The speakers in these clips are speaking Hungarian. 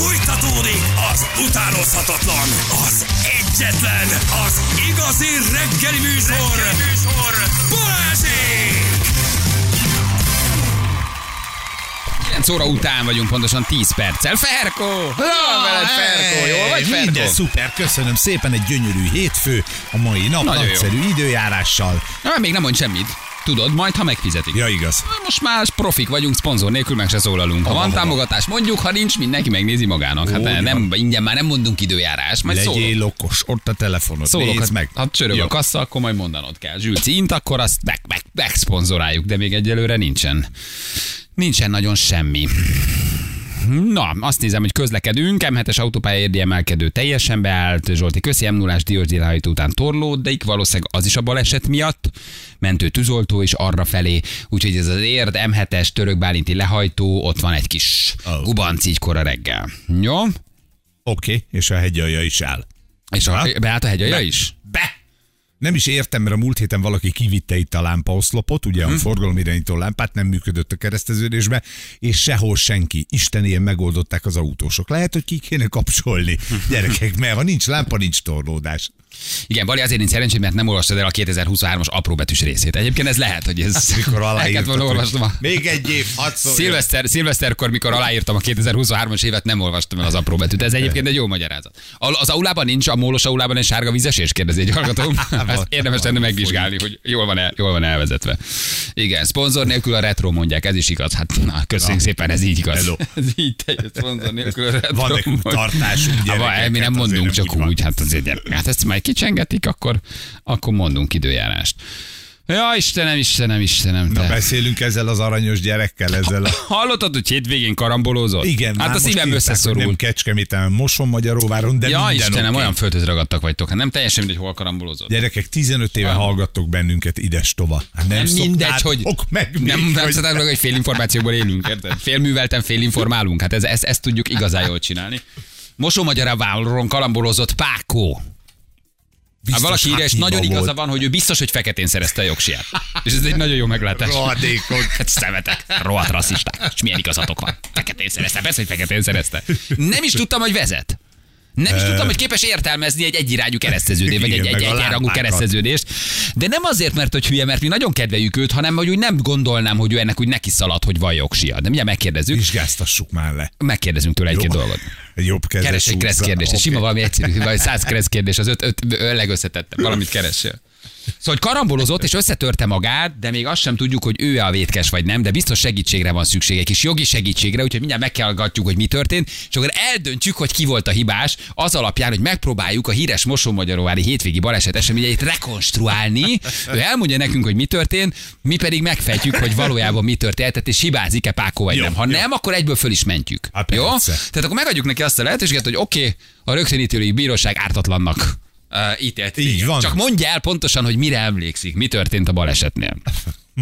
Fújtatódik az utánozhatatlan, az egyetlen, az igazi reggeli műsor, reggeli műsor. Balázsék! 9 óra után vagyunk, pontosan 10 perccel. Ferko! Van veled, Ferko? Jól vagy, Ferko? Minden szuper, köszönöm szépen, egy gyönyörű hétfő, a mai nap Nagyon jó. nagyszerű időjárással. Na, még nem mondj semmit. Tudod, majd ha megfizetik. Ja, igaz. Most már profik vagyunk, szponzor nélkül meg se szólalunk. Ha van hova. támogatás, mondjuk, ha nincs, mindenki megnézi magának. Hát Úgy nem, ingyen már nem mondunk időjárás, majd szólok. Legyél okos, ott a telefonod, Szólok, nézd ha, meg. ha csörög Jó. a kassa, akkor majd mondanod kell. Zsülc int, akkor azt meg, meg, megszponzoráljuk, de még egyelőre nincsen. Nincsen nagyon semmi. Na, azt nézem, hogy közlekedünk, M7-es autópálya érdi emelkedő teljesen beállt, Zsolti köszi, m 0 Diós délhajtó után torlódik, valószínűleg az is a baleset miatt, mentő tűzoltó is arra felé, úgyhogy ez az érd, M7-es, török bálinti lehajtó, ott van egy kis Oh. gubanc így kora reggel. Jó? Oké, és a hegyalja is áll. És a, beállt a hegyaja Be. is? Be! Nem is értem, mert a múlt héten valaki kivitte itt a lámpaoszlopot, ugye Hm. a forgalomirányító lámpát nem működött a kereszteződésbe, és sehol senki. Isten ilyen megoldották az autósok. Lehet, hogy ki kéne kapcsolni, gyerekek, mert ha nincs lámpa, nincs torlódás. Igen, Bali azért nincs szerencsét, mert nem olvastad el a 2023-as apróbetűs részét. Egyébként ez lehet, hogy ez... Mikor El kellett aláírtad, volna hogy olvasnom a... Még egy év, szóljon. Szilveszter, szilveszterkor, mikor aláírtam a 2023-as évet, nem olvastam el az apró betűt. Ez egyébként egy jó magyarázat. Az aulában nincs, a mólos aulában egy sárga vízesés, kérdezi egy hallgató. Ezt érdemes lenne megvizsgálni, hogy jól van, el, jól van elvezetve. Igen, szponzor nélkül a retro mondják, ez is igaz. Hát na, köszönjük Na. szépen, ez így igaz. Hello. Ez így teljes szponzor nélkül a retro. Van nekünk tartásunk, Hát, mi nem hát mondunk, csak úgy úgy, hát azért. Hát ezt majd kicsengetik, akkor, akkor mondunk időjárást. Ja, Istenem, Istenem, Istenem, Na, te. beszélünk ezzel az aranyos gyerekkel, ezzel a... Hallottad, hogy hétvégén karambolózott? Igen, Hát a szívem összeszorult. Nem Kecskeméten, Moson, Magyaróváron, de ja, minden Istenem, oké. olyan földhöz ragadtak vagytok. Hát nem teljesen mindegy, hol karambolózott. Gyerekek, 15 éve hallgattok bennünket ides tova. Hát nem, nem mindegy, hogy meg nem, még, nem hogy... meg, hogy fél információból élünk, érted? Félművelten félinformálunk. Hát ez, ez, ezt tudjuk igazán jól csinálni. Mosó Magyaráváron karambolózott Pákó. Hát Biztos valaki írja, és nagyon igaza volt. van, hogy ő biztos, hogy feketén szerezte a jogsiát. És ez egy nagyon jó meglátás. Rohadékok. Hát szemetek, rohadt rasszisták. És milyen igazatok van? Feketén szerezte, persze, hogy feketén szerezte. Nem is tudtam, hogy vezet. Nem is tudtam, hogy képes értelmezni egy egyirányú kereszteződést, vagy egy, egy egyenrangú kereszteződést. De nem azért, mert hogy hülye, mert mi nagyon kedveljük őt, hanem hogy úgy nem gondolnám, hogy ő ennek úgy neki szalad, hogy van jogsia. De mindjárt megkérdezzük. Vizsgáztassuk már le. Megkérdezünk tőle egy-két dolgot. Jobb Keres egy kereszt kérdést, és Oké. sima valami egyszerű, vagy száz kereszt kérdés, az öt, öt, öt legösszetettebb, valamit keressél. Szóval, hogy karambolozott és összetörte magát, de még azt sem tudjuk, hogy ő a vétkes vagy nem, de biztos segítségre van szükség, egy kis jogi segítségre, úgyhogy mindjárt meghallgatjuk, hogy mi történt, és akkor eldöntjük, hogy ki volt a hibás, az alapján, hogy megpróbáljuk a híres Mosonmagyaróvári hétvégi baleset eseményeit rekonstruálni. Ő elmondja nekünk, hogy mi történt, mi pedig megfejtjük, hogy valójában mi történt, és hibázik-e Pákó vagy Jó, nem. Ha jó. nem, akkor egyből föl is mentjük. Hát jó? Tehát akkor megadjuk neki azt a lehetőséget, hogy oké, okay, a rögtönítői bíróság ártatlannak uh, ítélt. Így van. Csak mondja el pontosan, hogy mire emlékszik, mi történt a balesetnél.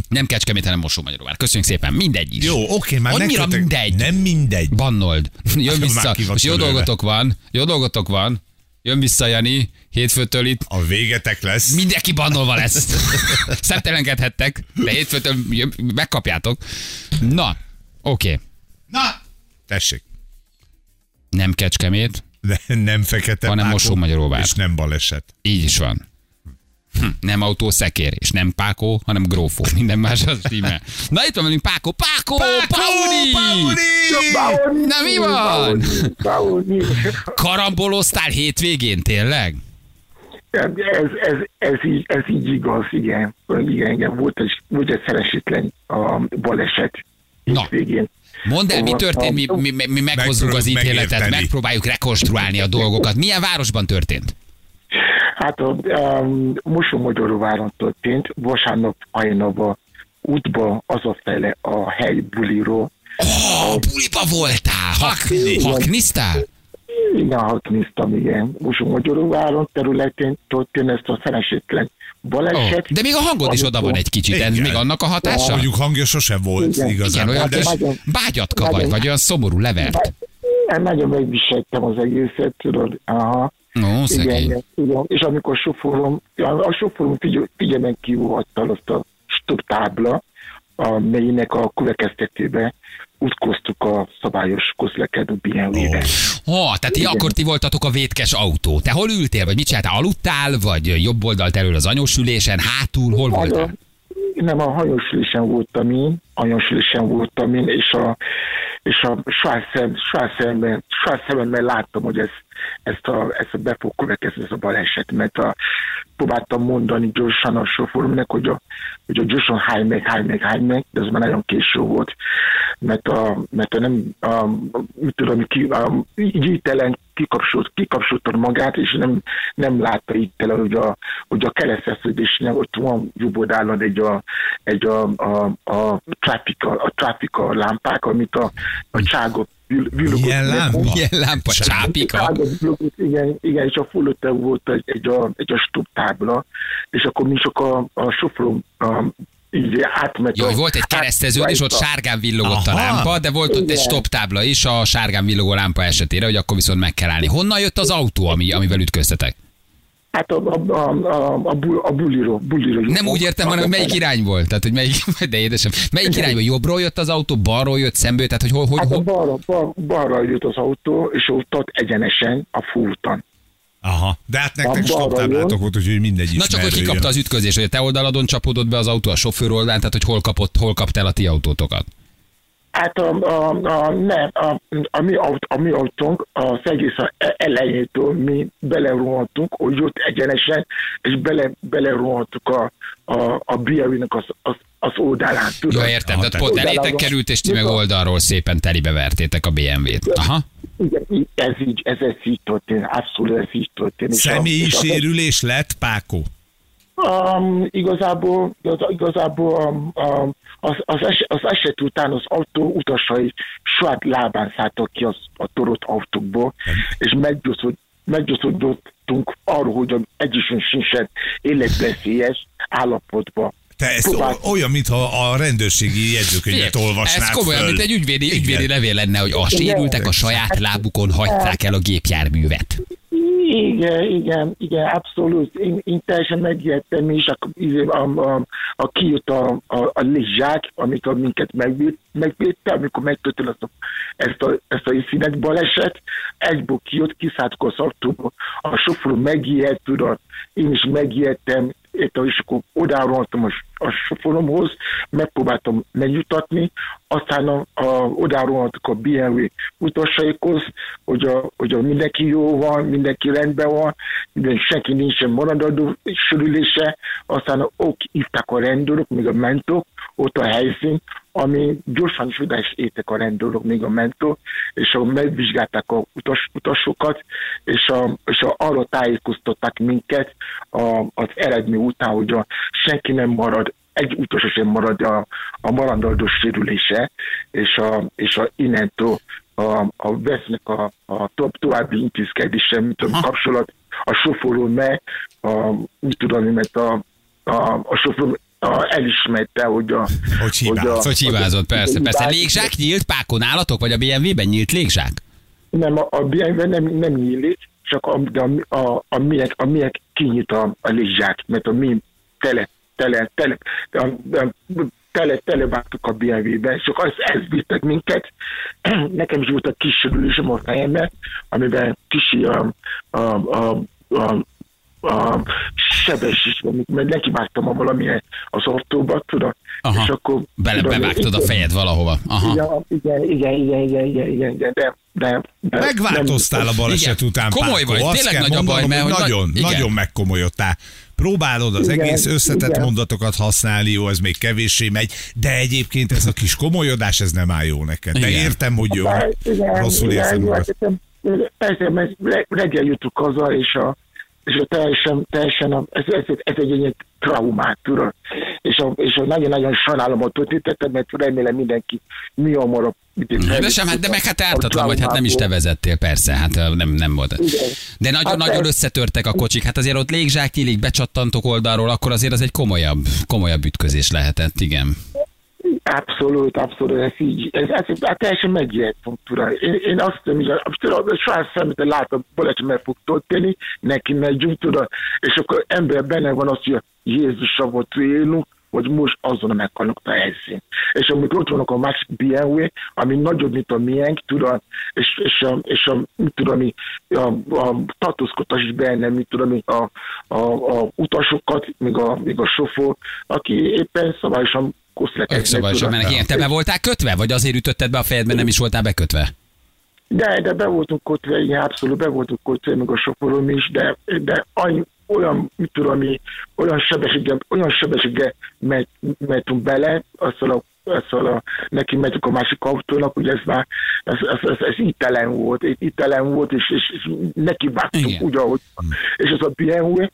Nem Kecskemét, hanem Mosó Magyaróvár. Köszönjük szépen, mindegy is. Jó, oké, már Annyira nektek- mindegy. Nem mindegy. Bannold. Jön vissza. Most jó dolgotok van. Jó dolgotok van. Jön vissza Jani, hétfőtől itt. A végetek lesz. Mindenki bannolva lesz. Szemtelenkedhettek, de hétfőtől jön- megkapjátok. Na, oké. Okay. Na! Tessék. Nem Kecskemét, Nem fekete Hanem pákó, Mosonmagyaróvár. És nem baleset. Így is van. Hm, nem autó szekér, és nem Pákó, hanem Grófó. Minden más az stíme. Na itt van velünk Pákó. Pákó! Pauni! Pauni! Na mi van? Pauni. Karamboloztál hétvégén, tényleg? Ez, ez, ez, így, ez így igaz, igen. Igen, igen. Volt, egy, volt egy szeresetlen a baleset Na. Mondd el, mi történt, mi, mi, mi- mi meghozzuk az ítéletet, megérteni. megpróbáljuk rekonstruálni a dolgokat. Milyen városban történt? Hát a um, Mosomagyaróváron történt, vasárnap hajnapban útba azafele a hely buliról. Oh, buliba voltál! Hak, haknisztál? Igen, néztem, igen. Mosomagyaróváron területén történt ezt a szeresetlen Oh, baleset. de még a hangod is oda van egy kicsit, ez Igen. még annak a hatása? Mondjuk hangja sose volt Igen. Igen, igazán. olyan de nagyon- bágyatka vagy, nagyon- vagy olyan szomorú levert. Én nagyon megviseltem az egészet, tudod. Aha. Szegény. Igen, igen. És amikor sofőrom, a sofőrom figyel, figyelmen kívül hagyta azt a stop tábla, amelynek a következtetében utkoztuk a szabályos közlekedő BMW-re. Ha, tehát ti, akkor ti voltatok a vétkes autó. Te hol ültél, vagy mit csináltál? Aludtál, vagy jobb oldalt elől az anyósülésen, hátul, hol voltál? Nem, a hajósülésen voltam én, hajósülésen voltam én, és a, és a Schwarzem, Schwarzemben, Schwarzemben láttam, hogy ez, ezt a, ezt a be fog következni, ez a baleset, mert a, próbáltam mondani gyorsan a sofőrnek, hogy a, hogy a gyorsan hány meg, hány meg, hány meg, de ez már nagyon késő volt, mert a, mert a nem, a, mit tudom, ki, a, így hitelen kikapcsolt, kikapcsolta magát, és nem, nem látta itt el, hogy a, hogy a kereszteszedésnél ott van jobb oldalon egy a, egy a, a, a, trafika, a trafika lámpák, amit a, a cságot villogott. Milyen lámpa? Milyen lámpa, csápika? Igen, igen, és a fölötte volt egy, egy a, egy a stop tábla, és akkor mi csak a, a sofrom a, így. Jó, a- hogy volt egy keresztező, és ott sárgán villogott a Aha. lámpa, de volt ott egy Igen. stop tábla is a sárgán villogó lámpa esetére, hogy akkor viszont meg kell állni. Honnan jött az autó, ami, amivel ütköztetek? Hát a, a, a, a, a, bul, a buliro, buliro. Nem úgy értem, hanem hogy melyik irány volt. Tehát, hogy melyik, de édesem, melyik irányból? Jobbról jött az autó, balról jött szembe, tehát hogy hol, hogy, Hát a hol, balra, bal, balra jött az autó, és ott ott egyenesen a fúton. Aha, de hát nektek A stop balra táblátok jön. volt, úgyhogy mindegy Na csak, hogy kikapta az ütközés, hogy a te oldaladon csapódott be az autó a sofőr oldalán, tehát hogy hol kapott, hol kaptál a ti autótokat. Hát a, a, a, nem, a, a, mi, aut, a mi autónk az egész a elejétől mi belerohantunk, hogy ott egyenesen, és bele, belerohantuk a, a, a BMW-nek az, az, az oldalán. Tudod? Ja, értem, tehát pont elétek került, és ti meg oldalról szépen telibe vertétek a BMW-t. Aha. Igen, ez így, ez, ez így történt, abszolút ez így történt. Személyi és a- sérülés lett, Pákó? Um, igazából, igaz- igazából um, um, az, az, es, az eset után az autó utasai saját lábán szálltak ki az, a torott autókból, és meggyőződ, meggyőződöttünk arról, hogy az egyesünk sincsen életveszélyes állapotban. Te ezt o- olyan, mintha a rendőrségi jegyzőkönyvet olvasnád Ez komolyan, föl. mint egy ügyvédi, Igen. ügyvédi levél lenne, hogy a sérültek a saját lábukon hagyták el a gépjárművet. Igen, igen, igen, abszolút. Én, én teljesen megijedtem is, a, a, a, a kijött a, a, a lizsák, amikor minket megvéd, megvédte, amikor megtörtént ezt a, ezt a, ezt a színet baleset, egyből kijött, kiszálltuk az autóból, a sofőr megijedt, tudod, én is megijedtem, érted, és akkor odárohantam a, a sofőromhoz, megpróbáltam megjutatni, aztán a, a, odárohantuk a BMW utasaikhoz, hogy, a, hogy a mindenki jó van, mindenki rendben van, minden, senki nincsen maradandó sörülése, aztán ők hívták a rendőrök, még a mentók, ott a helyszín, ami gyorsan is oda is értek a rendőrök, még a mentó, és a, megvizsgálták a utas, utasokat, és, a, és a, arra tájékoztatták minket a, az eredmény után, hogy a, senki nem marad egy utas sem marad a, a maradandó sérülése, és, a, és a innentől a, a vesznek a, a to, további intézkedése, mint a kapcsolat a sofőrről, mert a, mit tudom, mert a, a, a sofőr a, elismerte, hogy a... Hogy hibázott. Hogy hibázott, persze, persze. Légzsák nyílt pákon állatok, vagy a BMW-ben nyílt légzsák? Nem, a, a BMW nem, nem nyílik, csak a, de a, a, a, miek, a miek kinyit a, a lizsák, mert a mi tele, tele, tele, tele, televágtuk a BMW-be, csak az, ez vittek minket. Nekem is volt a kis sörülésem a fejemben, amiben kisi a, a, a, a a sebesés, mert nekivágtam a valamilyen az autóba, tudod? Aha. És akkor, Bele, tudod, bevágtad a fejed valahova. Aha. Ja, igen, igen, igen, igen, igen, igen, igen, de, de, de Megváltoztál a baleset Igen. után, Komoly Pákó. vagy, Azt tényleg nagy a baj, mert nagy- nagyon, igen. nagyon megkomolyodtál. Próbálod az Igen, egész összetett igen. mondatokat használni, jó, ez még kevéssé megy, de egyébként ez a kis komolyodás, ez nem áll jó neked. De Igen. értem, hogy jó, Bár- igen, rosszul igen, magad. mert re- reggel jutunk haza, és a, és a teljesen, teljesen a, ez, ez, ez, egy ilyen traumát, tudod. És, a, és a nagyon-nagyon sajnálom a történetet, mert remélem mindenki mi hamarabb. De sem, hát de meg hát ártatlan vagy, hát nem is te vezettél, persze, hát nem, nem volt. Igen. De nagyon-nagyon Hát összetörtek a kocsik, hát azért ott légzsák nyílik, becsattantok oldalról, akkor azért az egy komolyabb, komolyabb ütközés lehetett, igen. Abszolút, abszolút, ez így, ez, ez, ez teljesen megijedtünk, tudod. Én, én azt hiszem, hogy tudod, saját szemét látom, baleset meg fog történni, neki megyünk, tudod, és akkor ember benne van az, hogy Jézusra volt élünk, hogy most azon meghalnak a helyszín. És amikor ott vannak a másik BMW, ami nagyobb, mint a miénk, tudod, és, és, a, és a, mit tudom, a, a tartózkodás is benne, mit tudom, a, a, a utasokat, még a, még a sofőr, aki éppen szabályosan ők szabályosan mennek. Igen, te be voltál kötve? Vagy azért ütötted be a fejedben, nem is voltál bekötve? De, de be voltunk kötve, igen, abszolút be voltunk kötve, meg a sofőröm is, de, de annyi, olyan, mit tudom, olyan sebességgel, olyan sebességgel megy, mentünk bele, azzal a azzal a, neki megyünk a másik autónak, hogy ez már, ez, ez, ez, ez itelen volt, itelen volt, és, és, és neki vágtunk úgy, ahogy, és ez a BMW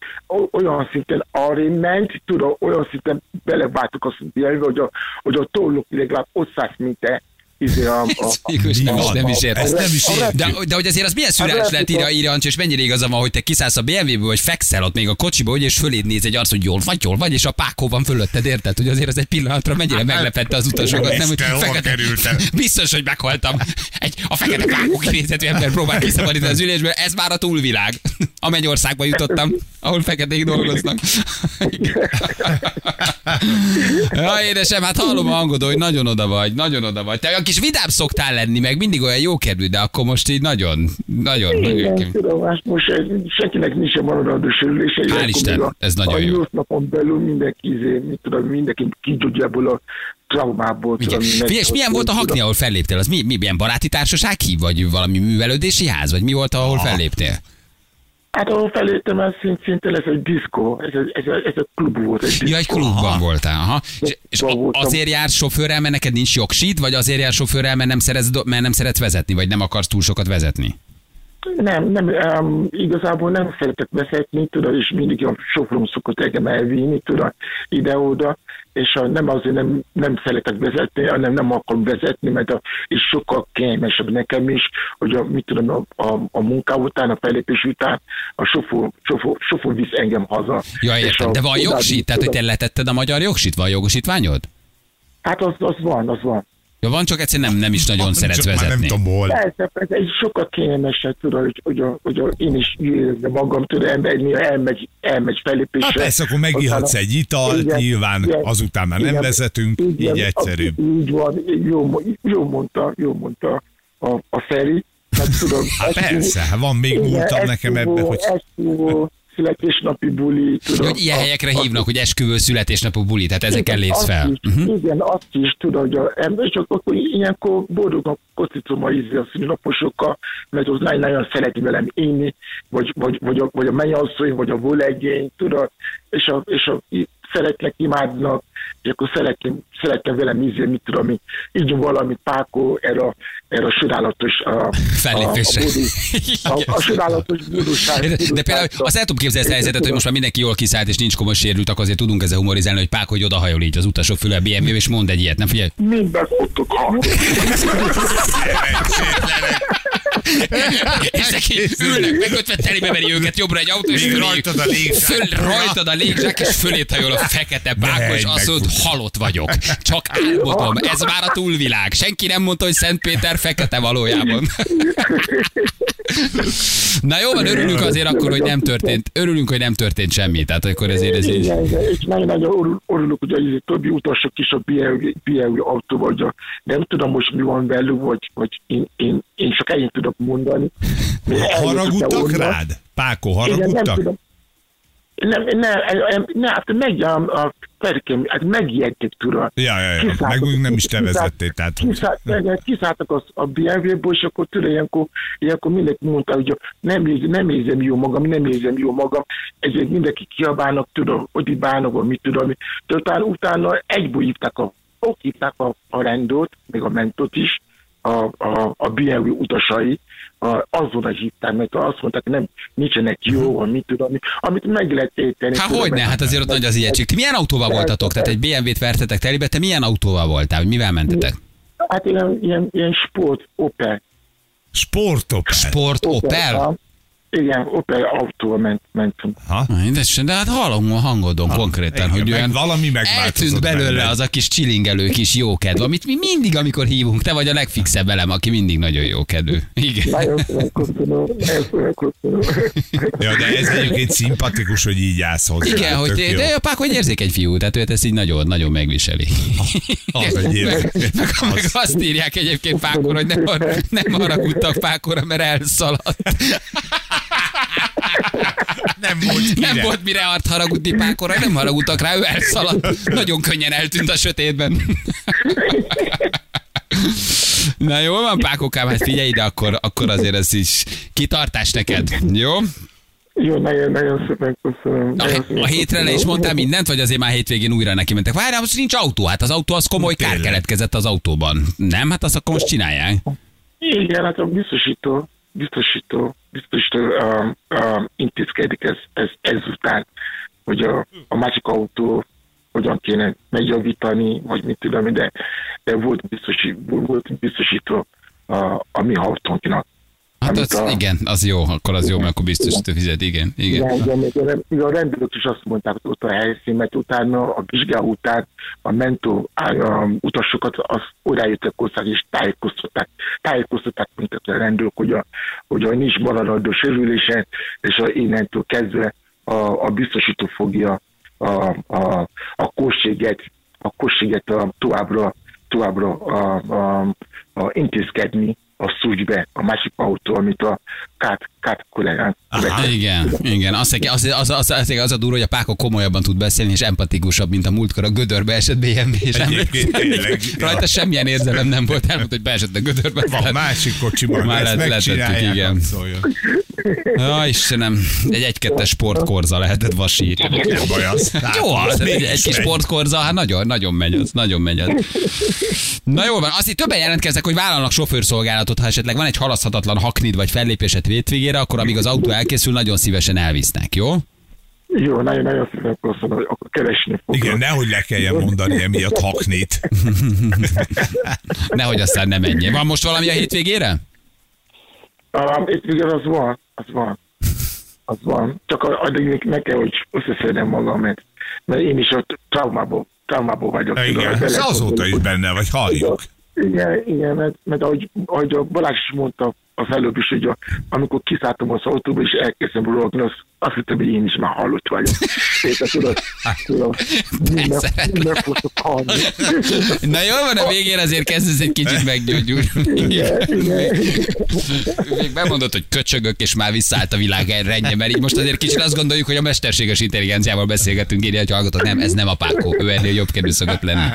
olyan szinten arra ment, tudod, olyan szinten beleváltuk a BMW, hogy a, hogy a tollok legalább 500 méter izé a, a, nem, is, nem is értem. nem is De, de hogy azért az milyen szürreális lehet írja, írja Ancsi, és mennyire igaza van, hogy te kiszállsz a BMW-ből, vagy fekszel ott még a kocsiba, hogy és föléd néz egy arc, hogy jól vagy, jól vagy, és a pákó van fölötted, érted? Hogy azért az egy pillanatra mennyire hát, meglepette az utasokat. Nem, hogy fekete, biztos, hogy meghaltam. Egy, a fekete pákó kinézetű ember próbál kiszabadítani az ülésből, ez már a túlvilág. A mennyországba jutottam, ahol feketék dolgoznak. ja, édesem, hát hallom a hangodó, hogy nagyon oda vagy, nagyon oda vagy. Te a kis vidám szoktál lenni, meg mindig olyan jó kedvű, de akkor most így nagyon, nagyon. Igen, tudom, most senkinek nincs a maradandó sörülése. Hál' Isten, a, ez nagyon a jó. A napon belül mindenki, izé, mit tudom, mindenki kidudja ebből a traumából. Tudom, és milyen volt a hakni, ahol felléptél? Az mi, mi milyen baráti társaság hív, vagy valami művelődési ház, vagy mi volt, ahol felléptél? Hát ahol felültem, az szint, szinte lesz egy diszkó, ez, ez, ez, ez egy klub volt. Egy diszkó. Ja, egy klubban aha. voltál, aha. És, és azért jár sofőrrel, mert neked nincs jogsid, vagy azért jár sofőrrel, mert nem, szeretsz, mert nem szeretsz vezetni, vagy nem akarsz túl sokat vezetni? Nem, nem, um, igazából nem szeretek vezetni, tudod, és mindig a sofőrom szokott engem elvinni, tudod, ide-oda, és a, nem azért nem, nem szeretek vezetni, hanem nem akarom vezetni, mert a, és sokkal kényelmesebb nekem is, hogy a, mit tudom, a, a, a munká után, a felépés után a sofőr, sofőr, sofőr visz engem haza. Ja, értem, de van jogsit? Tehát, hogy te letetted a magyar jogsit? Van jogosítványod? Hát az, az van, az van. Ja, van, csak egyszerűen nem, nem is nagyon van, szeretsz vezetni. Nem tudom hol. Persze, persze, egy sokkal kényelmesebb, tudod, hogy, hogy, hogy, hogy én is érzem magam, tudod, ember, elmegy, elmegy felépésre. Hát persze, akkor megihatsz egy italt, igen, nyilván igen, azután már igen, nem vezetünk, igen, így egyszerűbb. Így van, jó, jó mondta, jó mondta a, a Feri. Hát, tudom, hát persze, van még múltam nekem ebbe, hogy... Esküvó, születésnapi buli. Tudom, hogy ilyen helyekre a, hívnak, hogy esküvő születésnapi buli, tehát ezeken lépsz fel. Is, uh-huh. Igen, azt is tudod, hogy a ember, csak akkor ilyenkor boldognak kocicom a ízé a szülinaposokkal, mert az nagyon-nagyon szereti velem inni, vagy, vagy, vagy, a, vagy a mennyasszony, vagy a volegény, tudod, és a, és a szeretnek, imádnak, és akkor szeretném, szeretném velem ízni, mit tudom én, így valamit Pákó erre, a, erre a sorálatos a, fellépésre. A, a, a, a búdusság. De, de például azt el tudom képzelni ezt a helyzetet, hogy most már mindenki jól kiszállt, és nincs komoly sérült, akkor azért tudunk ezzel humorizálni, hogy Pákó, hogy odahajol így az utasok füle a BMW, és mond egy ilyet, nem figyelj? Mindent tudtok hallani. És neki ülnek, megkötve telébe veri őket jobbra egy autó, és fölé, rajtad a légzsák. Föl, rajtad a légzsák, és fölé hajol a fekete pákó, és azt mondod, halott vagyok. Csak álmodom, ez már a túlvilág. Senki nem mondta, hogy Szent Péter fekete valójában. Na jó van, örülünk azért akkor, hogy nem történt, örülünk, hogy nem történt semmi, tehát akkor ezért ez így. És nagyon-nagyon örülünk, hogy a többi utasok is a BMW autóval, nem tudom most mi van velük, vagy, vagy én, én, én csak ennyit tudok mondani. Haragudtak rád? Páko, haragudtak? Igen, nem tudom. Nem, nem, nem, nem hát meg a, a Ferikém, hát megijedték, tudod. Ja, ja, ja. meg nem is te vezettél, tehát. Kiszálltak az, a BMW-ból, és akkor tudod, ilyenkor, ilyenkor mindenki mondta, hogy nem, nem érzem jó magam, nem érzem jó magam, ezért mindenki kiabálnak, tudom, hogy bánok, mit tudom. De utána, egyből hívták a, hívták a, a rendőrt, még a mentot is, a, a, a BMW utasai, a, azon a hívták, mert azt mondták, nem, nincsenek jó, uh mit tudom, amit meg lehet érteni. Hát hogy ne, hát azért ott nagy az ijegység. Ti milyen autóval voltatok? Tehát egy BMW-t vertetek telibe, te milyen autóval voltál, hogy mivel mentetek? Hát ilyen, ilyen, ilyen sport Opel. Sport Opel? Sport Opel? Igen, Opel autóval ment, mentünk. Ha? Mindesen, de hát hallom a hangodon konkrétan, igen, hogy meg olyan valami megváltozott eltűnt belőle benned. az a kis csilingelő kis jókedv, amit mi mindig, amikor hívunk, te vagy a legfixebb elem, aki mindig nagyon jókedvű. Igen. Nagyon. Ja, de ez egyébként szimpatikus, hogy így állsz hozzá. Igen, hogy te, jó. de apák, hogy érzékeny fiú, tehát őt ezt így nagyon, nagyon megviseli. Az egyébként. Meg, meg azt írják egyébként Pákor, hogy nem, nem haragudtak Pákorra, mert elszaladt. Nem volt Nem mire. volt mire art haragudni Pákorra, nem haragudtak rá, ő elszaladt. Nagyon könnyen eltűnt a sötétben. Na jó van, Pákokám, hát figyelj ide, akkor, akkor azért ez is kitartás neked, jó? Jó, nagyon, nagyon szépen köszönöm. A, Nagyon a hétre le is mondtál mindent, vagy azért már hétvégén újra neki mentek? Várjál, most nincs autó, hát az autó az komoly kár keletkezett az autóban. Nem? Hát azt akkor most csinálják. Igen, hát a biztosító, biztosító, biztosító uh, uh, intézkedik ez, ez, ezután, hogy a, a másik autó hogyan kéne megjavítani, vagy mit tudom, de, de volt, biztosi, volt biztosító a, a mi autónknak. Hát az, a- igen, az jó, akkor az jó, mert akkor biztos, hogy fizet, igen. igen. Igen, igen, még a, rendőrök is azt mondták, hogy ott a helyszín, mert utána a vizsgá után a mentó a utasokat az odájöttek hozzá, és tájékoztatták, tájékoztatták minket a rendőrök, hogy a, hogy a nincs maradandó sérülésen, és a innentől kezdve a, a biztosító fogja a, a, a kórséget, a kórséget a, továbbra, továbbra a, a, a intézkedni a szúcsbe, a másik autó, amit a kát, kát kollégánk Aha, igen, igen. Az, az, az, az, az, az, a durva, hogy a Páko komolyabban tud beszélni, és empatikusabb, mint a múltkor a gödörbe esett BMW, és rajta semmilyen érzelem nem volt, elmondta, hogy beesett a gödörbe. Van Tehát- másik kocsiban, Már ezt megcsinálják, letettük, igen. Ja, Istenem, egy egy-kettes sportkorza lehetett vasír. Nem baj az. Jó, Hát, az, egy, egy kis sportkorza, hát nagyon, nagyon megy az, nagyon megy az. Na jól van, azt itt többen jelentkeznek, hogy vállalnak sofőrszolgálatot, ha esetleg van egy halaszthatatlan haknid vagy fellépésed hétvégére, akkor amíg az autó elkészül, nagyon szívesen elvisznek, jó? Jó, nagyon-nagyon szépen köszönöm, hogy akkor keresni fogok. Igen, nehogy le kelljen mondani emiatt haknit. Nehogy aztán nem menjél. Van most valami a hétvégére? Um, itt igen, az van, az van. Az van. Csak a- addig még meg kell, hogy összeszedem magam, mert, mert én is ott traumából, traumából vagyok. Igen, az ez elején- azóta is benne vagy, halljuk. Igen, igen, mert, mert ahogy, ahogy a Balázs is mondta az előbb is, hogy a, amikor kiszálltam az autóba és elkezdtem rogni, azt, azt hittem, hogy én is már halott vagyok. Érted, tudod, tudod, minden, minden fogok halni. Na jól van, a végén azért kezdesz egy kicsit meggyógyulni. Igen, igen. Még bemondott, hogy köcsögök, és már visszaállt a világ rendje, mert így most azért kicsit azt gondoljuk, hogy a mesterséges intelligenciával beszélgetünk, írja, hogy hallgatok, nem, ez nem a pákó, ő ennél jobb kedvű szokott lenni.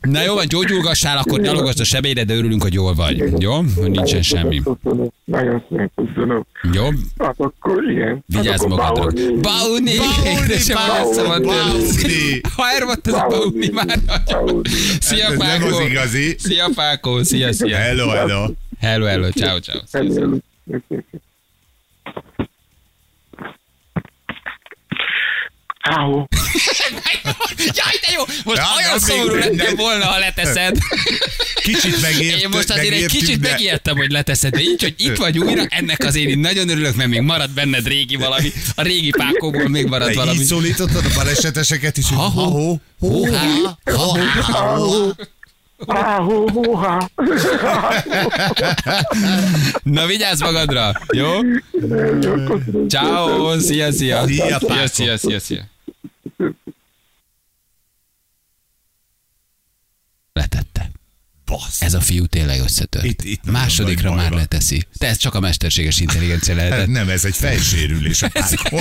Na jó van, gyógyulgassál, akkor nyalogasd a sebélyre, de örülünk, hogy jól vagy. Jó? Nincsen semmi. Köszönöm, nagyon szépen köszönöm. Jó? Hát akkor igen. Vigyázz hát magadra. Bauni. Bauni! Édesem, Bauni, szabad. Ha volt ez a Bauni már. Szia, Ez nem az Pákó! igazi. Szia, Pákó! Szia, szia! Hello, hello. Hello, hello, ciao, ciao. Szia, Áhó. Jaj, de jó! Most Ja, olyan szomorú lettem volna, ha leteszed. Kicsit megért, Én most azért egy megértünk, kicsit de- megijedtem, hogy leteszed, de így, hogy itt vagy újra, ennek azért én nagyon örülök, mert még marad benned régi valami. A régi pákóból még marad De valami. így szólítottad a baleseteseket is, hogy Ha-ho. ha-ho. Áhó, hóhá. Na vigyázz magadra, jó? Ciao, szia, szia. Szia, szia, szia, szia. Letette. Bassz. Ez a fiú tényleg összetört. Itt- itt Másodikra már leteszi. De ez csak a mesterséges intelligencia lehetett. Nem, ez egy fejsérülés.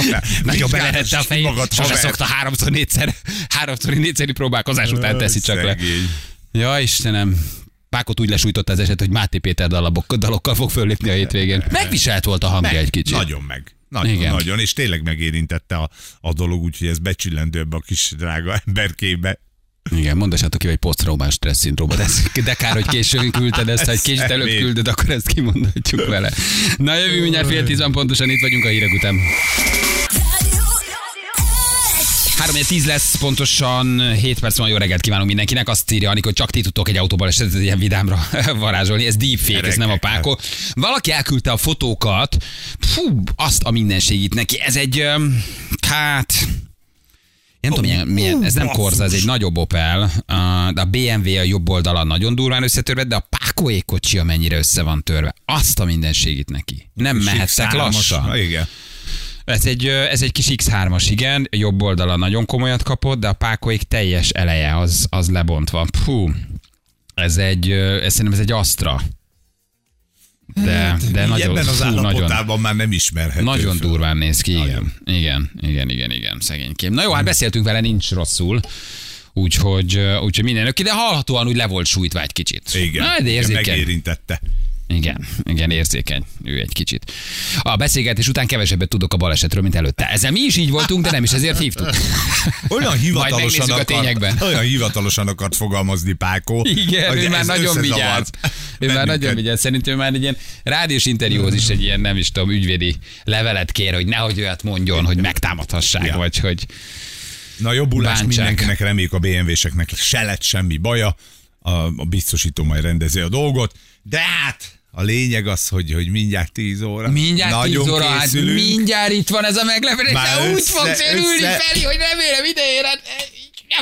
Nagyon belerette a fejét, sose szokta háromszor négyszer, háromszor négyszeri próbálkozás után teszi csak le. Szegény. Ja, Istenem. Pákot úgy lesújtott az eset, hogy Máté Péter dalabok, dalokkal fog föllépni a hétvégén. Megviselt volt a hangja egy kicsit. Nagyon meg. Nagyon, Igen. Nagyon, és tényleg megérintette a, a dolog, úgyhogy ez becsillendő ebbe a kis drága emberkébe. Igen, mondassátok ki, hogy posztraumás stressz szindróma. De, de kár, hogy későn küldted ezt, ha egy kicsit előbb küldöd, akkor ezt kimondhatjuk vele. Na jövő mindjárt fél tízan pontosan itt vagyunk a hírek után. 3 10 lesz, pontosan 7 perc van, jó reggelt kívánunk mindenkinek. Azt írja Anik, hogy csak ti tudtok egy autóból esetet ilyen vidámra varázsolni. Ez deepfake, ez nem a pákó. Valaki elküldte a fotókat, fú, azt a mindenségit neki. Ez egy, hát, nem tudom, milyen, milyen, ez nem Corsa, ez egy nagyobb Opel, de a BMW a jobb oldalon nagyon durván összetörve, de a Pákoé kocsi mennyire össze van törve. Azt a mindenségit neki. Nem mehettek lassan. Igen. Ez egy, ez egy kis X3-as, igen, jobb oldala nagyon komolyat kapott, de a Pákoék teljes eleje az, az lebontva. Puh, ez egy, ez szerintem ez egy Astra. De, de Így nagyon, ebben az fú, nagyon, állapotában már nem ismerhető. nagyon föl. durván néz ki, igen. Igen, igen, igen, igen, szegénykém. Na jó, hát beszéltünk vele, nincs rosszul. Úgyhogy, úgyhogy minden oké, de hallhatóan úgy le volt sújtva egy kicsit. Igen, Na, de igen érzékeny. megérintette. Igen, igen, érzékeny ő egy kicsit. A beszélgetés után kevesebbet tudok a balesetről, mint előtte. Ezzel mi is így voltunk, de nem is ezért hívtuk. Olyan hivatalosan, megnézzük a akart, tényekben. olyan hivatalosan akart fogalmazni Pákó. Igen, ő már nagyon vigyáz. Ő már nagyon vigyáz. Szerintem már egy ilyen rádiós interjúhoz is egy ilyen, nem is tudom, ügyvédi levelet kér, hogy nehogy olyat mondjon, hogy megtámadhassák, Ja. vagy hogy Na jobbulás Bántsák. mindenkinek, reméljük a BMW-seknek se lett semmi baja, a, a biztosító majd rendezi a dolgot, de hát a lényeg az, hogy, hogy mindjárt 10 óra. mindjárt Nagyon 10 óra, hát mindjárt itt van ez a meglepetés, Már de úgy össze- fogsz örülni, össze- Feri, hogy remélem idejére,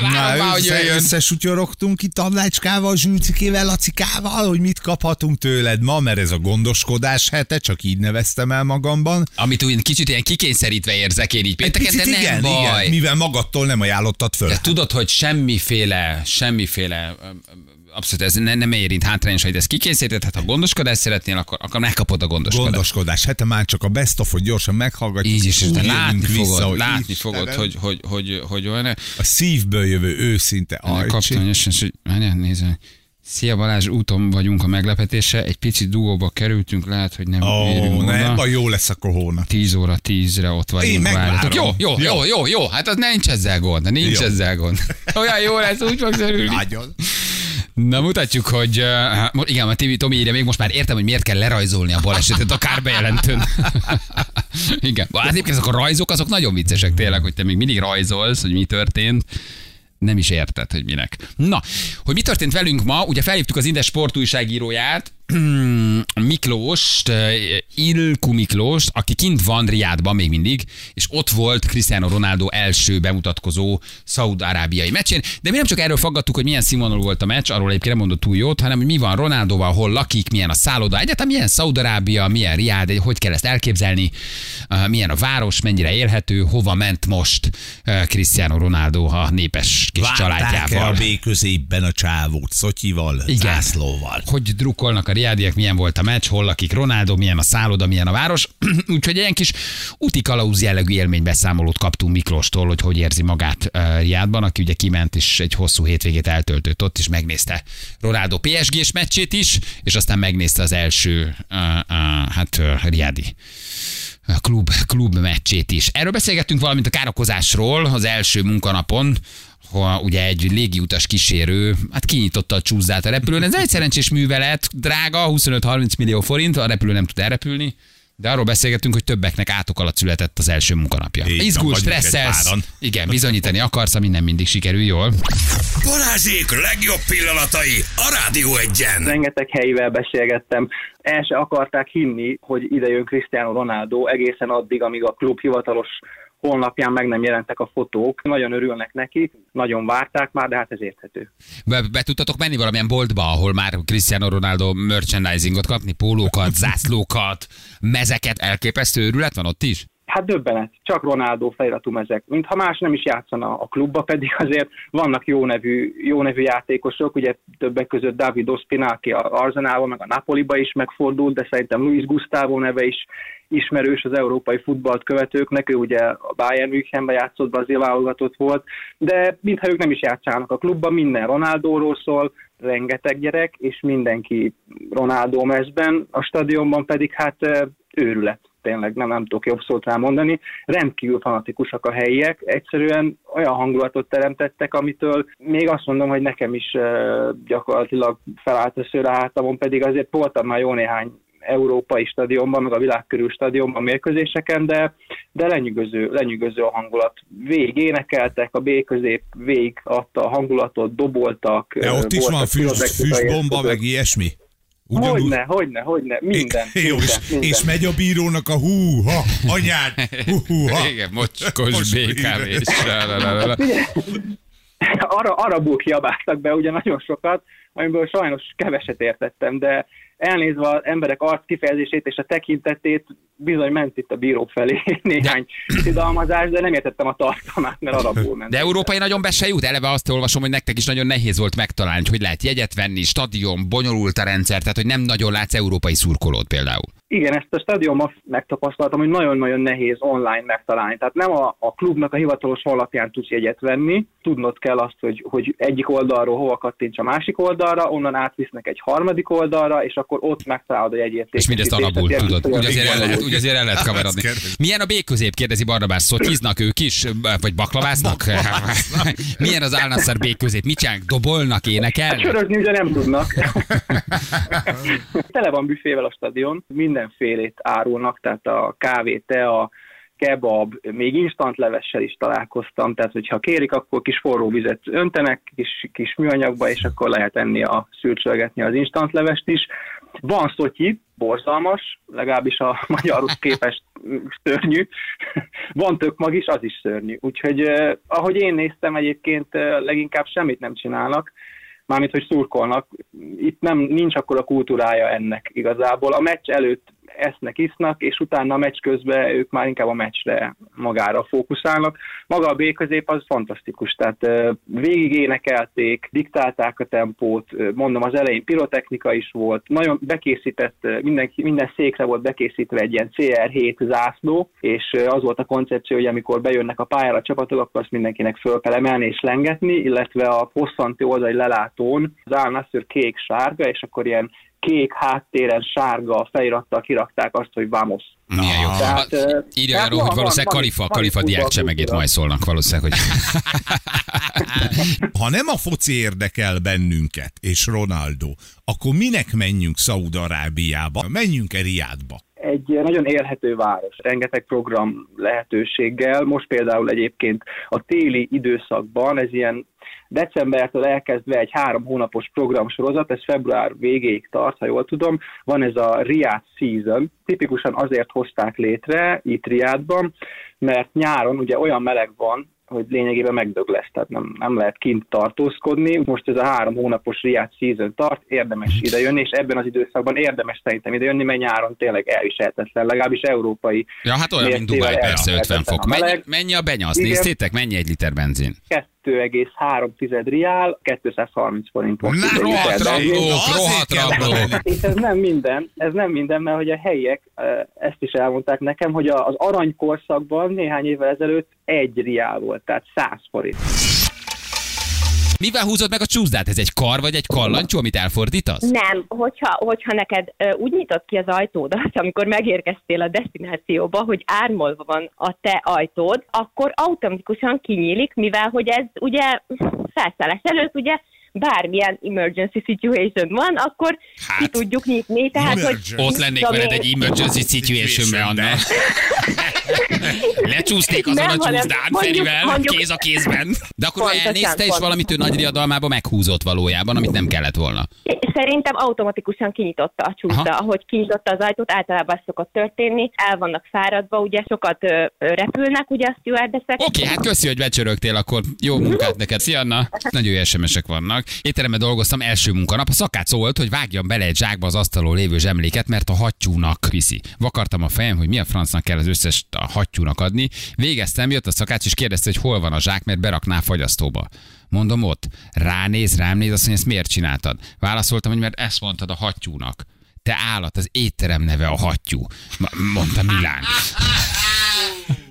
nem várom már, Na, hogy össze, összesutyorogtunk itt Tamlácskával, Zsülcikével, Lacikával, hogy mit kaphatunk tőled ma, mert ez a gondoskodás hete, csak így neveztem el magamban. Amit úgy kicsit ilyen kikényszerítve érzek én így pénteken, de nem igen, baj. igen, mivel magadtól nem ajánlottad föl. De tudod, hogy semmiféle, semmiféle, abszolút ez ne, nem érint hátrányos, hogy ez kikényszerített, hát ha gondoskodást szeretnél, akkor, akkor megkapod a gondoskodást. Gondoskodás hete már csak a best of, hogy gyorsan meghallgatjuk. Így is, de látni vissza, fogod, hogy látni Istenem, fogod, hogy, hogy, hogy, hogy olyan. A szívből jövő őszinte Kaptam ajcsi. egy SMS, hogy várjál, nézd, Szia Balázs, úton vagyunk a meglepetése, egy picit dugóba kerültünk, lehet, hogy nem Ó, érünk ne, oda. jó lesz akkor hónap. 10 óra 10-re ott vagyunk. megvárom. várjatok. Jó, jó, jó, Jó. jó, jó, hát az nincs ezzel gond, nincs Jó. ezzel gond. Olyan jó lesz, úgy fogsz örülni. Nagyon. Na mutatjuk, hogy uh, igen, a TV Tomi írja még most már értem, hogy miért kell lerajzolni a balesetet a kárbejelentőn. igen, hát egyébként azok a rajzok, azok nagyon viccesek tényleg, hogy te még mindig rajzolsz, hogy mi történt. Nem is érted, hogy minek. Na, hogy mi történt velünk ma, ugye felhívtuk az Indes sportújságíróját, Miklóst, eh, Ilku Miklóst, aki kint van Riádban még mindig, és ott volt Cristiano Ronaldo első bemutatkozó szaud-arábiai meccsén. De mi nem csak erről faggattuk, hogy milyen színvonalú volt a meccs, arról egyébként nem mondott túl jót, hanem hogy mi van Ronaldoval, hol lakik, milyen a szálloda, egyáltalán milyen Szaud-Arábia, milyen Riád, hogy kell ezt elképzelni, eh, milyen a város, mennyire élhető, hova ment most eh, Cristiano Ronaldo a népes kis Várták-e családjával. a B középben a csávót, Szotyival, Igen. zászlóval? hogy drukkolnak a riádiak, milyen volt a meccs, hol lakik Ronaldo, milyen a szálloda, milyen a város. Úgyhogy ilyen kis úti kalauz jellegű élménybeszámolót kaptunk Miklóstól, hogy hogy érzi magát Riádban, aki ugye kiment és egy hosszú hétvégét eltöltött ott, és megnézte Ronaldo PSG-s meccsét is, és aztán megnézte az első uh, uh, hát uh, riádi klub, klub meccsét is. Erről beszélgettünk valamint a károkozásról az első munkanapon, ha ugye egy légiutas kísérő, hát kinyitotta a csúszát a repülőn. Ez egy szerencsés művelet, drága, 25-30 millió forint, a repülő nem tud elrepülni, de arról beszélgettünk, hogy többeknek átok alatt született az első munkanapja. Így Izgul, stresszelsz, igen, bizonyítani akarsz, ami nem mindig sikerül jól. Balázsék legjobb pillanatai a Rádió egyen. rengeteg helyivel beszélgettem, el se akarták hinni, hogy ide jön Cristiano Ronaldo egészen addig, amíg a klub hivatalos honlapján meg nem jelentek a fotók. Nagyon örülnek neki, nagyon várták már, de hát ez érthető. Be, be tudtatok menni valamilyen boltba, ahol már Cristiano Ronaldo merchandisingot kapni, pólókat, zászlókat, mezeket, elképesztő őrület van ott is? Hát döbbenet, csak Ronaldo feliratú ezek. Mintha más nem is játszana a klubba, pedig azért vannak jó nevű, jó nevű játékosok, ugye többek között David Ospina, aki a Arsenalban, meg a Napoliba is megfordult, de szerintem Luis Gustavo neve is ismerős az európai futballt követőknek, ő ugye a Bayern Münchenben játszott, brazil válogatott volt, de mintha ők nem is játszanak a klubban, minden Ronaldóról szól, rengeteg gyerek, és mindenki Ronaldo mezben, a stadionban pedig hát eh, őrület tényleg nem, nem tudok jobb szót rá mondani. Rendkívül fanatikusak a helyiek, egyszerűen olyan hangulatot teremtettek, amitől még azt mondom, hogy nekem is gyakorlatilag felállt a szőr a hátamon, pedig azért voltam már jó néhány európai stadionban, meg a világkörül stadionban mérkőzéseken, de, de lenyűgöző, lenyűgöző a hangulat. Végig énekeltek, a B közép végig adta a hangulatot, doboltak. De ott is van füst, füstbomba, meg ilyesmi? Hogyne, hogyne, hogyne, minden. Jó, minden, és, minden. és megy a bírónak a hú, ha, anyád, hú, hú, ha. Igen, mocskos Most BKV és lalalala. arra, arabul kiabáltak be ugye nagyon sokat, amiből sajnos keveset értettem, de elnézve az emberek arc kifejezését és a tekintetét, bizony ment itt a bíró felé néhány szidalmazás, de nem értettem a tartalmát, mert arabul ment. De európai nagyon be se jut. Eleve azt olvasom, hogy nektek is nagyon nehéz volt megtalálni, hogy lehet jegyet venni, stadion, bonyolult a rendszer, tehát hogy nem nagyon látsz európai szurkolót például. Igen, ezt a stadionban megtapasztaltam, hogy nagyon-nagyon nehéz online megtalálni. Tehát nem a, a klubnak a hivatalos honlapján tudsz jegyet venni, tudnod kell azt, hogy, hogy egyik oldalról hova kattints a másik oldalra, onnan átvisznek egy harmadik oldalra, és akkor ott megtalálod a jegyértékesítést. És mindezt alapul, tudod. Úgy azért el lehet, úgy azért el lehet. Azt kérdezik. Milyen a B közép, kérdezi Barnabás. Szotiznak ők is, vagy baklaváznak? Milyen az Álnasszar B közép? Mit csinálnak? Dobolnak, Hát énekelnek? sörözni ugye nem tudnak. Tele van büfével a stadion, mindenfélét árulnak, tehát a kávé, tea, kebab, még instant levessel is találkoztam, tehát hogyha kérik, akkor kis forró vizet öntenek, kis, kis műanyagba, és akkor lehet enni a szürcsölgetni az instant levest is. Van szotyi, borzalmas, legalábbis a magyarhoz képest szörnyű. Van tök mag is, az is szörnyű. Úgyhogy eh, ahogy én néztem egyébként, eh, leginkább semmit nem csinálnak, mármint hogy szurkolnak. Itt nem, nincs akkor a kultúrája ennek igazából. A meccs előtt esznek, isznak, és utána a meccs közben ők már inkább a meccsre magára fókuszálnak. Maga a B közép az fantasztikus, tehát végig énekelték, diktálták a tempót, mondom az elején pirotechnika is volt, nagyon bekészített, ö, mindenki, minden székre volt bekészítve egy ilyen CR7 zászló, és az volt a koncepció, hogy amikor bejönnek a pályára a csapatok, akkor azt mindenkinek föl kell emelni és lengetni, illetve a hosszanti oldali lelátón az Al-Nassr kék-sárga, és akkor ilyen kék háttéren sárga felirattal kirakták azt, hogy Vamos. Milyen jó. Tehát, ö, Írja tehát arról, hogy valószínűleg van- Kalifa, van Kalifa diák csemegét majd szólnak valószínűleg, hogy Ha nem a foci érdekel bennünket, és Ronaldo, akkor minek menjünk Szaúd-Arábiába? Menjünk-e Riádba? Egy nagyon élhető város, rengeteg program lehetőséggel. Most például egyébként a téli időszakban ez ilyen decembertől elkezdve egy három hónapos programsorozat, ez február végéig tart, ha jól tudom, van ez a Riyadh Season, tipikusan azért hozták létre itt Riádban, mert nyáron ugye olyan meleg van, hogy lényegében megdög lesz, tehát nem, nem lehet kint tartózkodni. Most ez a három hónapos Riyadh season tart, érdemes idejönni, és ebben az időszakban érdemes szerintem idejönni, mert nyáron tényleg elviselhetetlen, legalábbis európai Ja, hát olyan, mint Dubaj, persze, 50 elviselhetetlen fok. a Mennyi, mennyi a benya? Azt Igen. néztétek? Mennyi egy liter benzin? 2,3 riál, 230 forint. Na, egy rohadt rablók, rohadt rablók. És ez nem minden, ez nem minden, mert hogy a helyiek eh, ezt is elmondták nekem, hogy a- az aranykorszakban néhány évvel ezelőtt egy riál volt, tehát 100 forint. Mivel húzod meg a csúszdát? Ez egy kar vagy egy kallancsó, amit elfordítasz? Nem, hogyha, hogyha neked úgy nyitod ki az ajtódat, amikor megérkeztél a destinációba, hogy ármolva van a te ajtód, akkor automatikusan kinyílik, mivel hogy ez ugye felszállás előtt ugye bármilyen emergency situation van, akkor hát, ki tudjuk nyitni. Tehát, hogy. Ott lennék veled egy emergency situationbe, Anna. Lecsúszték azon Nem, a csúszdán Ferivel, mondjuk- kéz a kézben. De akkor Pontosan, elnézte, és valamit ő nagy riadalmába meghúzott valójában, amit nem kellett volna. Szerintem automatikusan kinyitotta a csúszda. Aha. Ahogy kinyitotta az ajtót, általában ez szokott történni. El vannak fáradva, ugye sokat ö, repülnek, ugye a stewardessek. Oké, hát köszi, hogy becsörögtél, akkor jó munkát neked. Szia, Anna! Nagyon jó SMS-ek vannak. Étteremben dolgoztam, első munkanap. A szakát szólt, hogy vágjam bele egy zsákba az asztalon lévő zsemléket, mert a hattyúnak viszi. Vakartam a fejem, hogy mi a francnak kell az összes a hattyúnak adni. Végeztem, jött a szakács, és kérdezte, hogy hol van a zsák, mert berakná a fagyasztóba. Mondom ott, ránéz, rám néz, azt mondja, ezt miért csináltad? Válaszoltam, hogy mert ezt mondtad a hattyúnak. Te állat, az étterem neve a hattyú. Mondta Milán.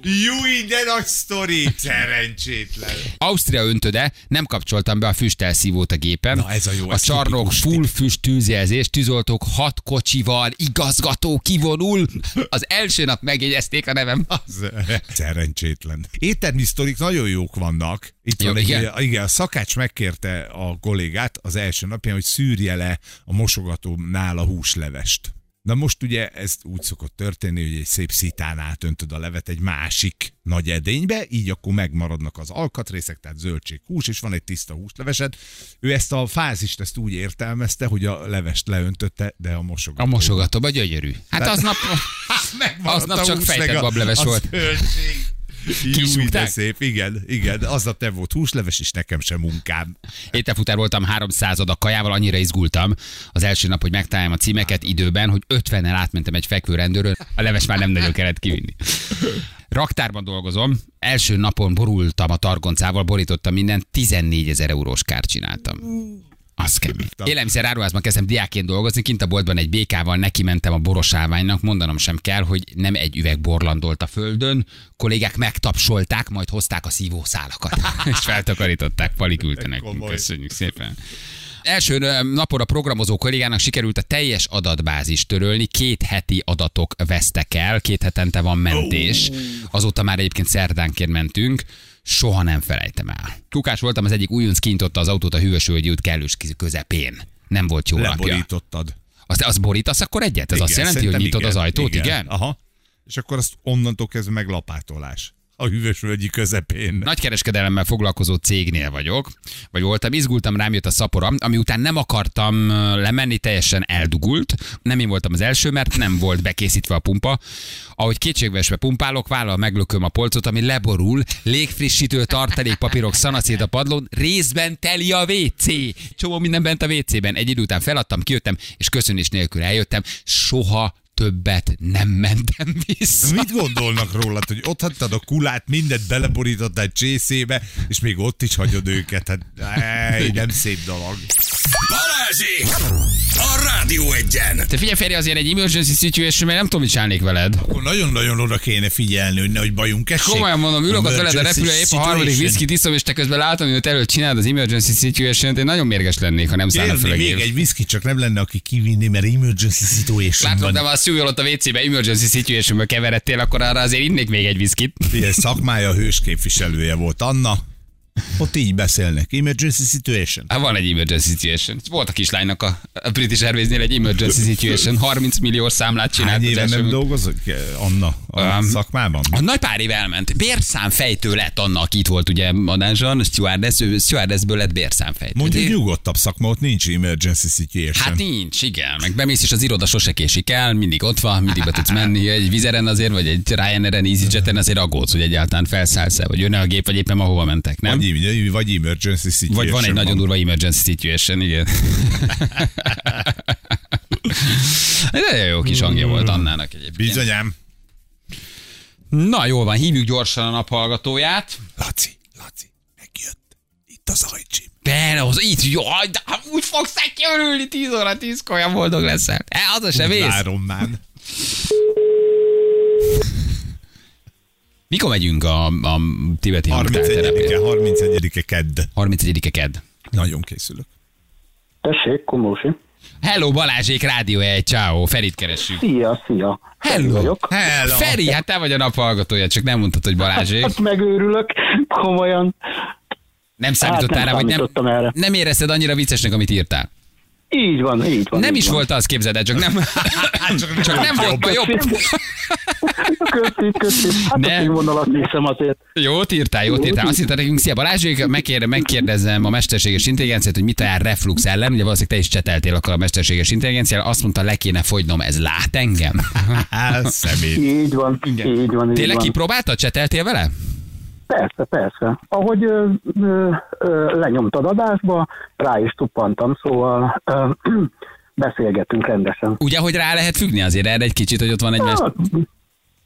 Júj, de nagy sztori! Szerencsétlen. Ausztria öntöde, nem kapcsoltam be a füstelszívót a gépen. Na, ez a jó, A csarnok full füst tűzjelzés, tűzoltók hat kocsival, igazgató kivonul. Az első nap megjegyezték a nevem. Az, szerencsétlen. Éttermi sztorik nagyon jók vannak. Itt Jó, van egy, igen? igen, a szakács megkérte a kollégát az első napján, hogy szűrje le a mosogatónál a húslevest. Na most ugye ez úgy szokott történni, hogy egy szép szitán átöntöd a levet egy másik nagy edénybe, így akkor megmaradnak az alkatrészek, tehát zöldség, hús, és van egy tiszta húslevesed. Ő ezt a fázist ezt úgy értelmezte, hogy a levest leöntötte, de a mosogató. A mosogatóba gyönyörű. Hát aznap, aznap a csak fejtett a- bableves a volt. zöldség. Jú, de szép, igen, igen. Aznap te volt húsleves, és nekem sem munkám. Ételfutár voltam 300 adag kajával, annyira izgultam az első nap, hogy megtaláljam a címeket időben, hogy 50-nel átmentem egy fekvő rendőrön, a leves már nem nagyon kellett kivinni. Raktárban dolgozom, első napon borultam a targoncával, borítottam mindent, 14 ezer eurós kárt csináltam. Az kemény. Élelmiszer áruházban kezdtem diákként dolgozni, kint a boltban egy békával neki mentem a boros állványnak, mondanom sem kell, hogy nem egy üveg borlandolt a földön, kollégák megtapsolták, majd hozták a szívószálakat, és feltakarították, palikülte nekünk. Köszönjük szépen. Első napon a programozó kollégának sikerült a teljes adatbázist törölni, két heti adatok vesztek el, két hetente van mentés. Azóta már egyébként szerdánként mentünk, soha nem felejtem el. Kukás voltam, az egyik újonc kintotta az autót a Hűvösvölgyi út kellős közepén. Nem volt jó. Leborítottad. Azt, azt borítasz akkor egyet? Ez Igen, azt jelenti, hogy nyitod az ajtót, igen? Aha. És akkor azt onnantól kezdve meglapátolás. A hűvösvölgyi közepén. Nagykereskedelemmel foglalkozó cégnél vagyok, vagy voltam, izgultam, rám jött a szaporam, ami után nem akartam lemenni, teljesen eldugult. Nem én voltam az első, mert nem volt bekészítve a pumpa. Ahogy kétségbeesve pumpálok, vállal meglököm a polcot, ami leborul, légfrissítő tartalékpapírok szanaszét a padlón, részben teli a WC. Csomó minden bent a WC-ben. Egy idő után feladtam, kijöttem, és köszönés nélkül eljöttem. Soha többet nem mentem vissza. Mit gondolnak rólad, hogy ott hagytad a kulát, mindent beleborítottál egy csészébe, és még ott is hagyod őket? Hát, ej, nem szép dolog. Balázsék! A Rádió egyen! Te figyelj, Feri, azért egy emergency situation, mert nem tudom, mit csinálnék veled. Akkor nagyon-nagyon oda kéne figyelni, hogy nehogy bajunk essék. Komolyan mondom, ülök ott veled a repülő, épp a harmadik whisky iszom, és te közben látom, hogy te előtt csinálod az emergency situation én nagyon mérges lennék, ha nem szállna fel a még egy whisky, csak nem lenne, aki kivinni, mert emergency situation Látod, van. de ha a szújjal ott a WC-be emergency situationből keveredtél, akkor arra azért innék még egy viszkit. Ilyen szakmája hős képviselője volt Anna. Ott így beszélnek. Emergency situation. Hát van egy emergency situation. Volt a kislánynak a, British Airways-nél egy emergency situation. 30 millió számlát csinált Hány éve nem dolgozik Anna a Um, szakmában? A nagy pár év elment. Bérszámfejtő lett Anna, aki itt volt ugye adáson, stewardess, stewardessből lett bérszámfejtő. Mondjuk De- nyugodtabb szakma, ott nincs emergency situation. Hát nincs, igen. Meg bemész, és az iroda sose késik el, mindig ott van, mindig be tudsz menni. Egy vizeren azért, vagy egy Ryanair-en, EasyJet-en azért aggódsz, hogy egyáltalán felszállsz-e, vagy jön-e a gép, vagy éppen ahova mentek, nem? Vagy, vagy, vagy emergency situation. Vagy van egy nagyon durva emergency situation, igen. Nagyon jó kis hangja volt Annának egyébként. Bizonyám. Na, jól van, hívjuk gyorsan a naphallgatóját. Laci, Laci, megjött. Itt az ajcsim. Bele, az itt, jaj, de úgy fogsz neki örülni, 10 óra 10 olyan boldog leszel. E, az a se vész. Várom már. Mikor megyünk a, a tibeti hangtárterepre? 31-e, 31-e kedd. 31-e kedd. Nagyon készülök. Tessék, Komósi. Hello, Balázsék, Rádió 1, ciao, Ferit keressük. Szia, szia. Feri Hello. vagyok. Hello. Feri, hát te vagy a naphallgatója, csak nem mondtad, hogy Balázsék. Hát megőrülök, komolyan. Nem számítottál Hát rá, nem vagy nem, erre. nem érezted annyira viccesnek, amit írtál. Így van, így van. Nem így is van. volt az, képzeld el, csak nem, csak nem volt ma jobb. Köszi, köszi. Hát Ne. a színvonalat nézem azért. Jót írtál, jót írtál. Azt írtál nekünk, szia Balázsék, megkér, megkérdezem a mesterséges intelligenciát, hogy mit ajánl reflux ellen. Ugye valószínűleg te is cseteltél akkor a mesterséges intelligenciára. Azt mondta, le kéne fogynom, ez lát engem? Szemét. Így van, így van, így Tényleg van. kipróbáltad, cseteltél vele? Persze, persze. Ahogy ö, ö, ö, lenyomtad adásba, rá is tuppantam, szóval ö, beszélgettünk rendesen. Ugye, hogy rá lehet függni azért erre egy kicsit, hogy ott van egy mester. Hát,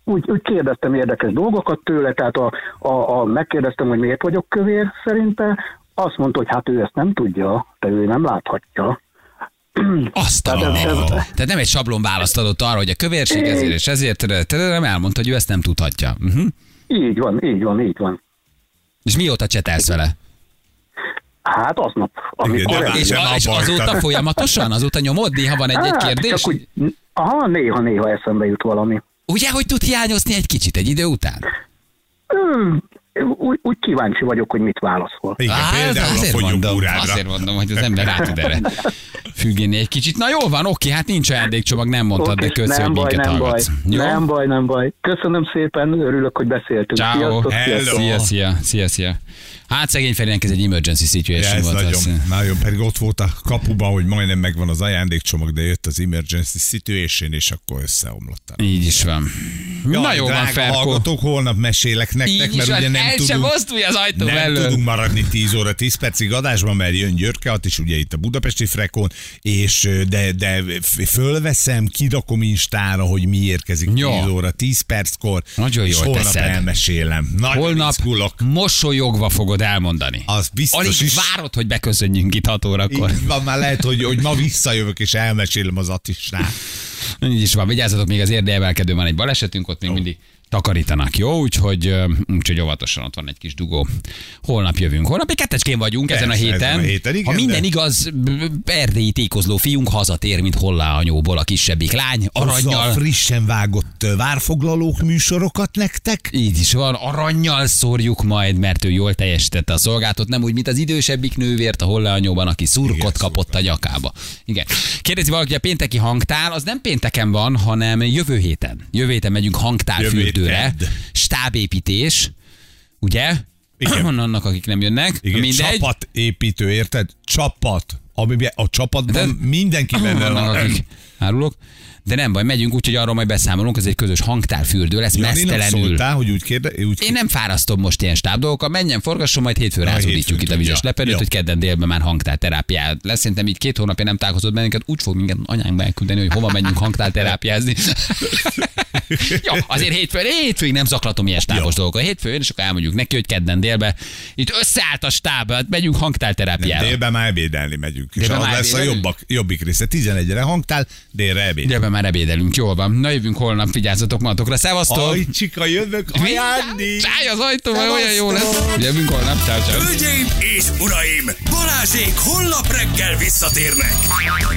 úgy, úgy kérdeztem érdekes dolgokat tőle, tehát a, a, a, megkérdeztem, hogy miért vagyok kövér szerinte, azt mondta, hogy hát ő ezt nem tudja, de ő nem láthatja. Azt a Tehát ez- ez- Tehát nem egy sablon választ adott arra, hogy a kövérség ezért és ezért, de nem elmondta, hogy ő ezt nem tudhatja. Uh-huh. Így van, így van, így van. És mióta csetelsz vele? Hát aznap, amikor... el- És, a, és azóta folyamatosan? Azóta nyomod? Néha van egy-egy Hát, kérdés? Csak úgy, aha, néha-néha eszembe jut valami. Ugye, hogy tud hiányozni egy kicsit egy idő után? Ö, úgy, úgy kíváncsi vagyok, hogy mit válaszol. Igen, Á, például a azért, mondom, fogyókúrádra. azért mondom, hogy az ember rá tud erre függeni egy kicsit. Na jól van, oké, hát nincs ajándékcsomag, nem mondtad, de nem hogy baj, minket nem baj, hallgatsz. Jó? nem baj, nem baj. Köszönöm szépen, örülök, hogy beszéltünk. Ciao. Sziasztok, Hello. Szia, szia, szia, szia. Hát szegény Ferének ez egy emergency Ja, situation ez volt. nagyon, azt- nagyon, pedig ott volt a kapuba, hogy majdnem megvan az ajándékcsomag, de jött az emergency situation, és akkor összeomlott. Így is van. Na jó van, Ferko. hallgatók, holnap mesélek nektek, Így mert ugye nem el sem tudunk, mozdulj az ajtó nem mellől. tudunk maradni 10 óra 10 percig adásban, mert jön Györke is ugye itt a budapesti frekon, és de, de fölveszem, kidakom Instára, hogy mi érkezik Jó. 10 óra 10 perckor, Nagyon és jól holnap teszed. elmesélem. Nagyon Holnap izgulok. mosolyogva fogod elmondani. Az biztos Alig is. várod, hogy beköszönjünk itt 6 órakor. Így van, már lehet, hogy, hogy ma visszajövök, és elmesélem az Attisnál. Így is van, vigyázzatok, még az érdeemelkedő van egy balesetünk, ott még mindig takarítanak, jó? Úgyhogy, úgyhogy óvatosan ott van egy kis dugó. Holnap jövünk. Holnap egy kettecskén vagyunk ezen a Persze, héten. ezen a héten, igen, ha minden de- igaz, erdélyi tékozló fiunk hazatér, mint hollá anyóból a kisebbik lány, aranyjal. frissen vágott várfoglalók műsorokat nektek. Így is van, aranyjal szórjuk majd, mert ő jól teljesítette a szolgálatot, nem úgy, mint az idősebbik nővért a hollányóban, aki szurkot Igen, kapott a nyakába. Igen. Kérdezi valaki, a pénteki hangtár, az nem pénteken van, hanem jövő héten. Jövő héten megyünk Jövő stábépítés, ugye? Igen. Van annak, akik nem jönnek. Igen, Mindegy. csapatépítő, érted? Csapat. Amiben a csapatban De- mindenki benne van. akik árulok. De nem baj, megyünk, úgyhogy arról majd beszámolunk, ez egy közös hangtárfürdő lesz, Janinak mesztelenül. szóltál, hogy úgy kérde, úgy Én nem fárasztom most ilyen stáb dolgokkal, menjen, forgasson, majd hétfőre Na, rázódítjuk hétfőn itt a vizes lepedőt, hogy kedden délben már hangtárterápiát lesz. Szerintem így két hónapja nem találkozott bennünket, úgy fog minket anyánk elküldeni, hogy hova menjünk hangtárterápiázni. Jó, azért hétfőn, hétfőig nem zaklatom ilyen stábos dolgokat. Hétfőn, és akkor elmondjuk neki, hogy kedden délben itt összeállt a stáb, hát megyünk hangtárterápiára. Délben már ebédelni megyünk. És Délben az már lesz a jobbak, jobbik része. 11-re hangtál, délre ebéd. Délben már ebédelünk, jól van. Na jövünk holnap, vigyázzatok magatokra. Szevasztok! Aj, csika, jövök, ajándék! Szállj az ajtóval, olyan jó lesz. Jövünk holnap, ciao, ciao. Hölgyeim és uraim, Balázsék holnap reggel visszatérnek.